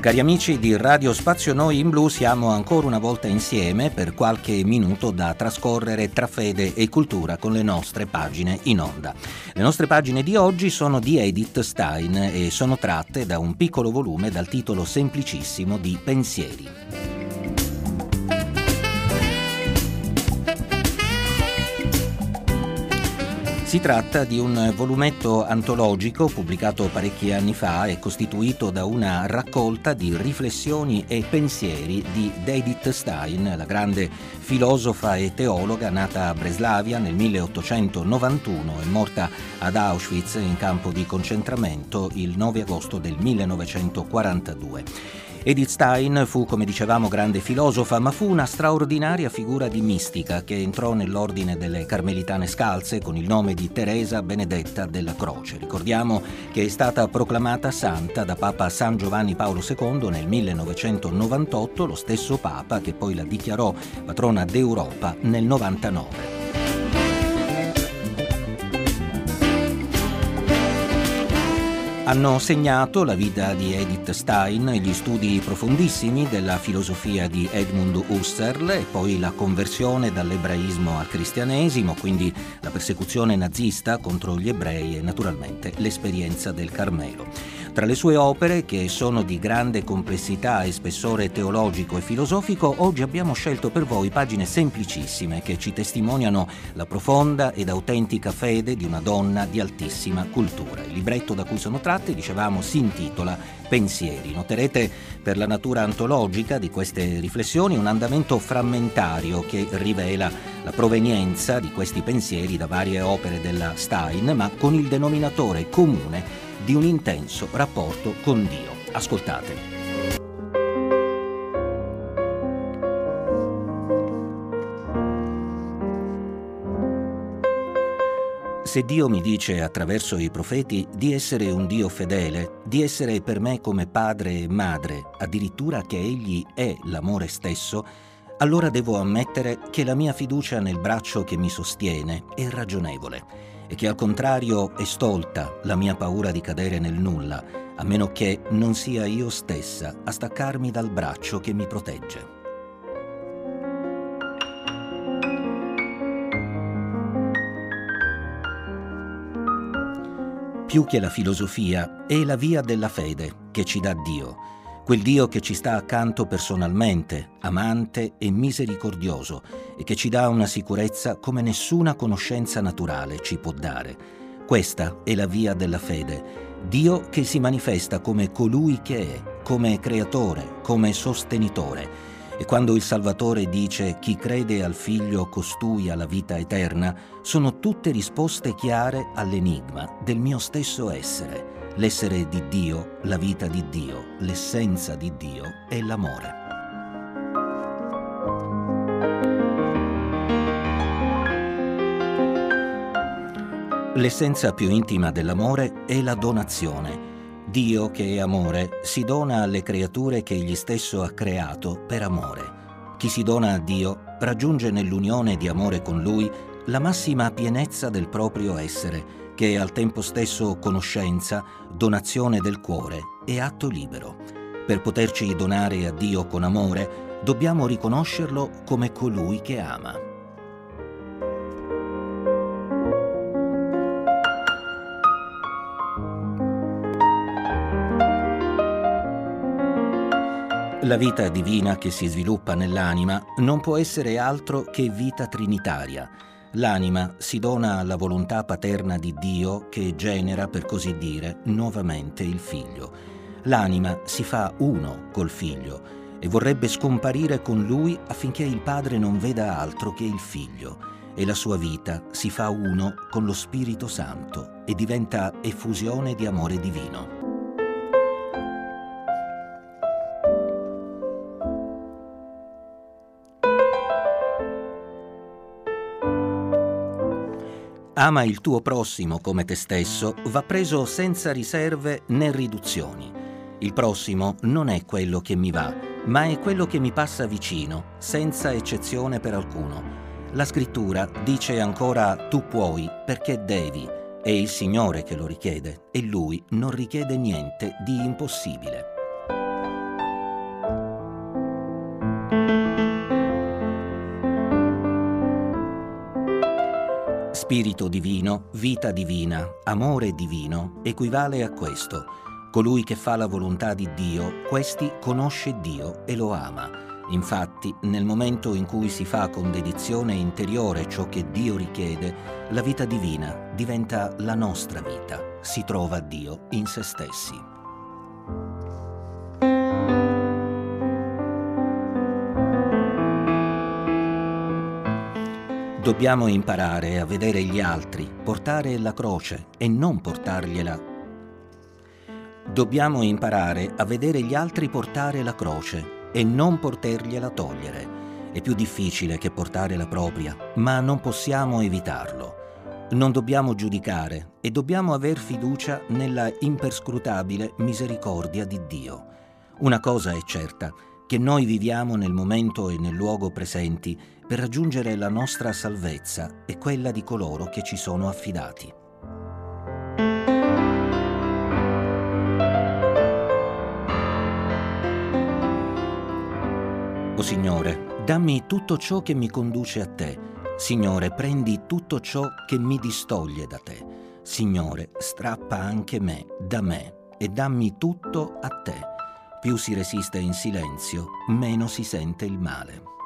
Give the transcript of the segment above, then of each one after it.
Cari amici di Radio Spazio Noi in Blu, siamo ancora una volta insieme per qualche minuto da trascorrere tra fede e cultura con le nostre pagine in onda. Le nostre pagine di oggi sono di Edith Stein e sono tratte da un piccolo volume dal titolo semplicissimo di Pensieri. Si tratta di un volumetto antologico pubblicato parecchi anni fa e costituito da una raccolta di riflessioni e pensieri di Edith Stein, la grande filosofa e teologa nata a Breslavia nel 1891 e morta ad Auschwitz in campo di concentramento il 9 agosto del 1942. Edith Stein fu, come dicevamo, grande filosofa, ma fu una straordinaria figura di mistica che entrò nell'ordine delle Carmelitane Scalze con il nome di Teresa Benedetta della Croce. Ricordiamo che è stata proclamata santa da Papa San Giovanni Paolo II nel 1998, lo stesso Papa che poi la dichiarò patrona d'Europa nel 99. Hanno segnato la vita di Edith Stein gli studi profondissimi della filosofia di Edmund Husserl e poi la conversione dall'ebraismo al cristianesimo, quindi la persecuzione nazista contro gli ebrei e naturalmente l'esperienza del Carmelo. Tra le sue opere, che sono di grande complessità e spessore teologico e filosofico, oggi abbiamo scelto per voi pagine semplicissime che ci testimoniano la profonda ed autentica fede di una donna di altissima cultura. Il libretto da cui sono tratte, dicevamo, si intitola Pensieri. Noterete per la natura antologica di queste riflessioni un andamento frammentario che rivela la provenienza di questi pensieri da varie opere della Stein, ma con il denominatore comune di un intenso rapporto con Dio. Ascoltate. Se Dio mi dice attraverso i profeti di essere un Dio fedele, di essere per me come padre e madre, addirittura che Egli è l'amore stesso, allora devo ammettere che la mia fiducia nel braccio che mi sostiene è ragionevole e che al contrario è stolta la mia paura di cadere nel nulla, a meno che non sia io stessa a staccarmi dal braccio che mi protegge. Più che la filosofia è la via della fede che ci dà Dio, quel Dio che ci sta accanto personalmente, amante e misericordioso e che ci dà una sicurezza come nessuna conoscenza naturale ci può dare. Questa è la via della fede, Dio che si manifesta come colui che è, come creatore, come sostenitore. E quando il Salvatore dice chi crede al Figlio costui alla vita eterna, sono tutte risposte chiare all'enigma del mio stesso essere l'essere di Dio, la vita di Dio, l'essenza di Dio è l'amore. L'essenza più intima dell'amore è la donazione. Dio, che è amore, si dona alle creature che egli stesso ha creato per amore. Chi si dona a Dio raggiunge nell'unione di amore con Lui la massima pienezza del proprio essere che è al tempo stesso conoscenza, donazione del cuore e atto libero. Per poterci donare a Dio con amore, dobbiamo riconoscerlo come colui che ama. La vita divina che si sviluppa nell'anima non può essere altro che vita trinitaria L'anima si dona alla volontà paterna di Dio che genera, per così dire, nuovamente il figlio. L'anima si fa uno col figlio e vorrebbe scomparire con lui affinché il padre non veda altro che il figlio e la sua vita si fa uno con lo Spirito Santo e diventa effusione di amore divino. Ama il tuo prossimo come te stesso va preso senza riserve né riduzioni. Il prossimo non è quello che mi va, ma è quello che mi passa vicino, senza eccezione per alcuno. La scrittura dice ancora tu puoi perché devi, è il Signore che lo richiede e Lui non richiede niente di impossibile. Spirito divino, vita divina, amore divino equivale a questo. Colui che fa la volontà di Dio, questi conosce Dio e lo ama. Infatti, nel momento in cui si fa con dedizione interiore ciò che Dio richiede, la vita divina diventa la nostra vita, si trova Dio in se stessi. Dobbiamo imparare a vedere gli altri, portare la croce e non portargliela. Dobbiamo imparare a vedere gli altri portare la croce e non potergliela togliere. È più difficile che portare la propria, ma non possiamo evitarlo. Non dobbiamo giudicare e dobbiamo aver fiducia nella imperscrutabile misericordia di Dio. Una cosa è certa, che noi viviamo nel momento e nel luogo presenti per raggiungere la nostra salvezza e quella di coloro che ci sono affidati. O Signore, dammi tutto ciò che mi conduce a te. Signore, prendi tutto ciò che mi distoglie da te. Signore, strappa anche me da me e dammi tutto a te. Più si resiste in silenzio, meno si sente il male.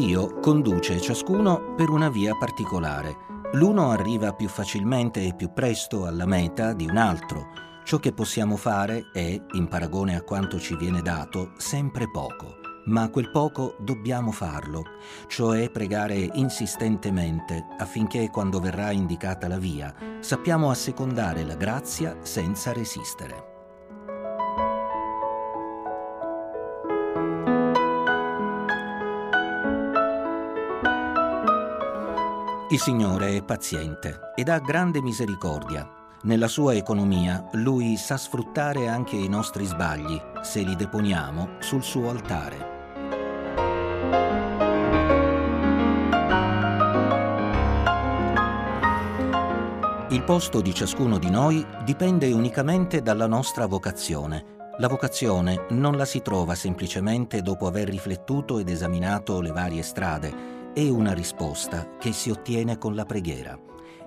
Dio conduce ciascuno per una via particolare. L'uno arriva più facilmente e più presto alla meta di un altro. Ciò che possiamo fare è, in paragone a quanto ci viene dato, sempre poco ma quel poco dobbiamo farlo, cioè pregare insistentemente affinché quando verrà indicata la via sappiamo assecondare la grazia senza resistere. Il Signore è paziente ed ha grande misericordia. Nella sua economia lui sa sfruttare anche i nostri sbagli se li deponiamo sul suo altare. Il posto di ciascuno di noi dipende unicamente dalla nostra vocazione. La vocazione non la si trova semplicemente dopo aver riflettuto ed esaminato le varie strade, è una risposta che si ottiene con la preghiera.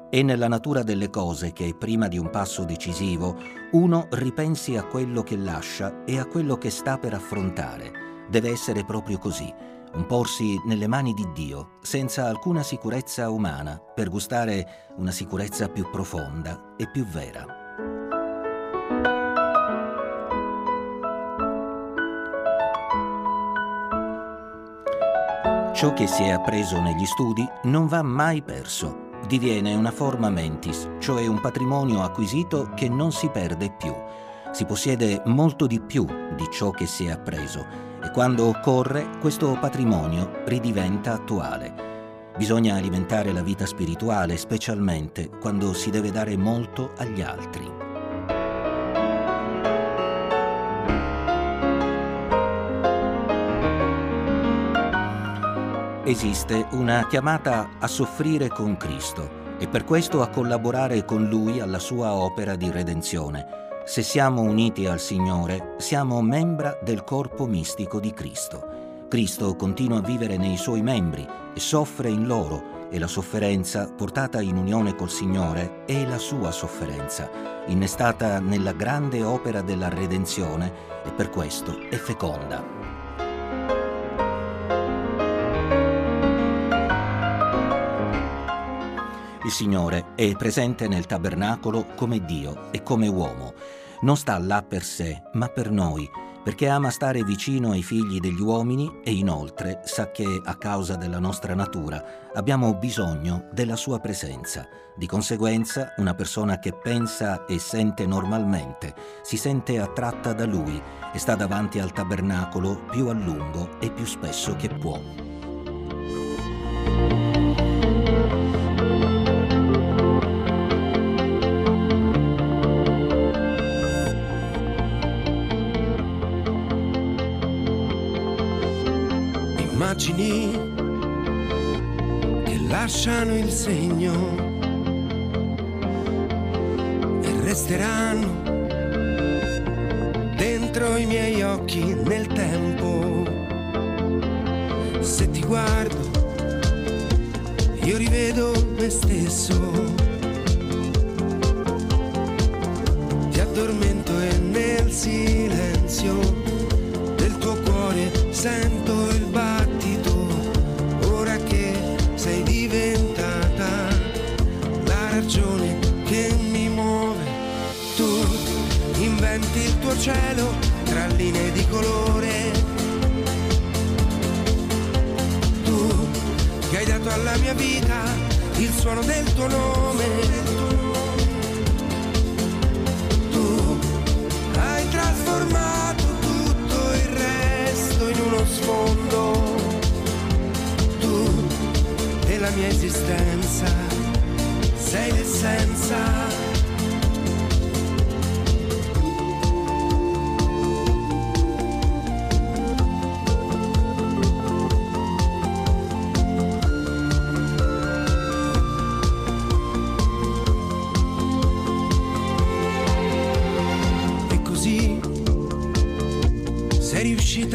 È nella natura delle cose che, prima di un passo decisivo, uno ripensi a quello che lascia e a quello che sta per affrontare. Deve essere proprio così un porsi nelle mani di Dio, senza alcuna sicurezza umana, per gustare una sicurezza più profonda e più vera. Ciò che si è appreso negli studi non va mai perso, diviene una forma mentis, cioè un patrimonio acquisito che non si perde più. Si possiede molto di più di ciò che si è appreso e quando occorre questo patrimonio ridiventa attuale. Bisogna alimentare la vita spirituale, specialmente quando si deve dare molto agli altri. Esiste una chiamata a soffrire con Cristo e per questo a collaborare con Lui alla sua opera di redenzione se siamo uniti al Signore, siamo membra del corpo mistico di Cristo. Cristo continua a vivere nei suoi membri e soffre in loro e la sofferenza portata in unione col Signore è la sua sofferenza, innestata nella grande opera della redenzione e per questo è feconda. Il Signore è presente nel tabernacolo come Dio e come uomo. Non sta là per sé, ma per noi, perché ama stare vicino ai figli degli uomini e inoltre sa che a causa della nostra natura abbiamo bisogno della sua presenza. Di conseguenza, una persona che pensa e sente normalmente si sente attratta da lui e sta davanti al tabernacolo più a lungo e più spesso che può. Immagini che lasciano il segno e resteranno dentro i miei occhi nel tempo. Se ti guardo, io rivedo me stesso. Ti addormento e nel silenzio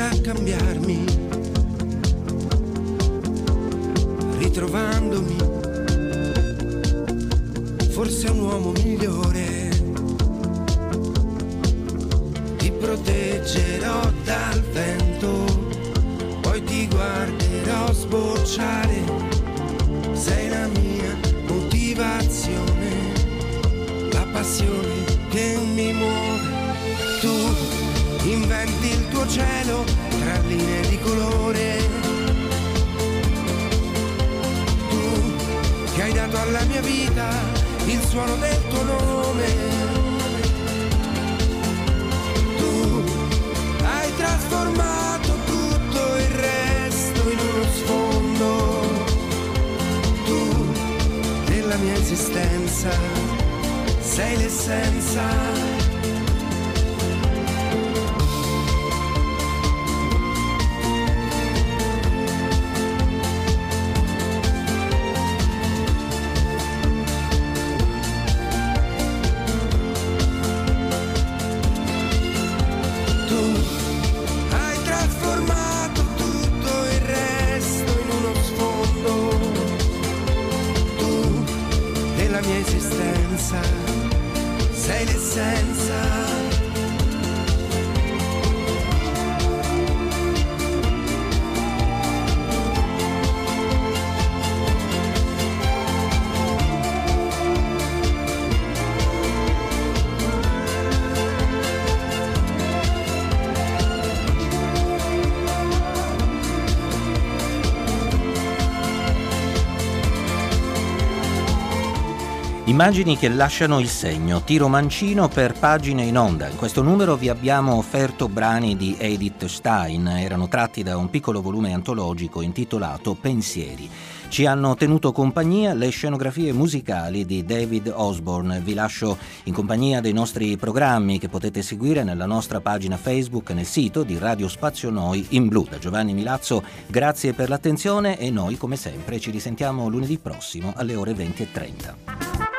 a cambiarmi, ritrovandomi, forse un uomo migliore. Ti proteggerò dal vento, poi ti guarderò sbocciare, sei la mia motivazione, la passione che mi muove. Inventi il tuo cielo tra linee di colore. Tu che hai dato alla mia vita il suono del tuo nome. Tu hai trasformato tutto il resto in uno sfondo. Tu della mia esistenza sei l'essenza. Immagini che lasciano il segno, tiro mancino per pagine in onda. In questo numero vi abbiamo offerto brani di Edith Stein, erano tratti da un piccolo volume antologico intitolato Pensieri. Ci hanno tenuto compagnia le scenografie musicali di David Osborne. Vi lascio in compagnia dei nostri programmi che potete seguire nella nostra pagina Facebook nel sito di Radio Spazio Noi in blu. Da Giovanni Milazzo, grazie per l'attenzione e noi come sempre ci risentiamo lunedì prossimo alle ore 20.30.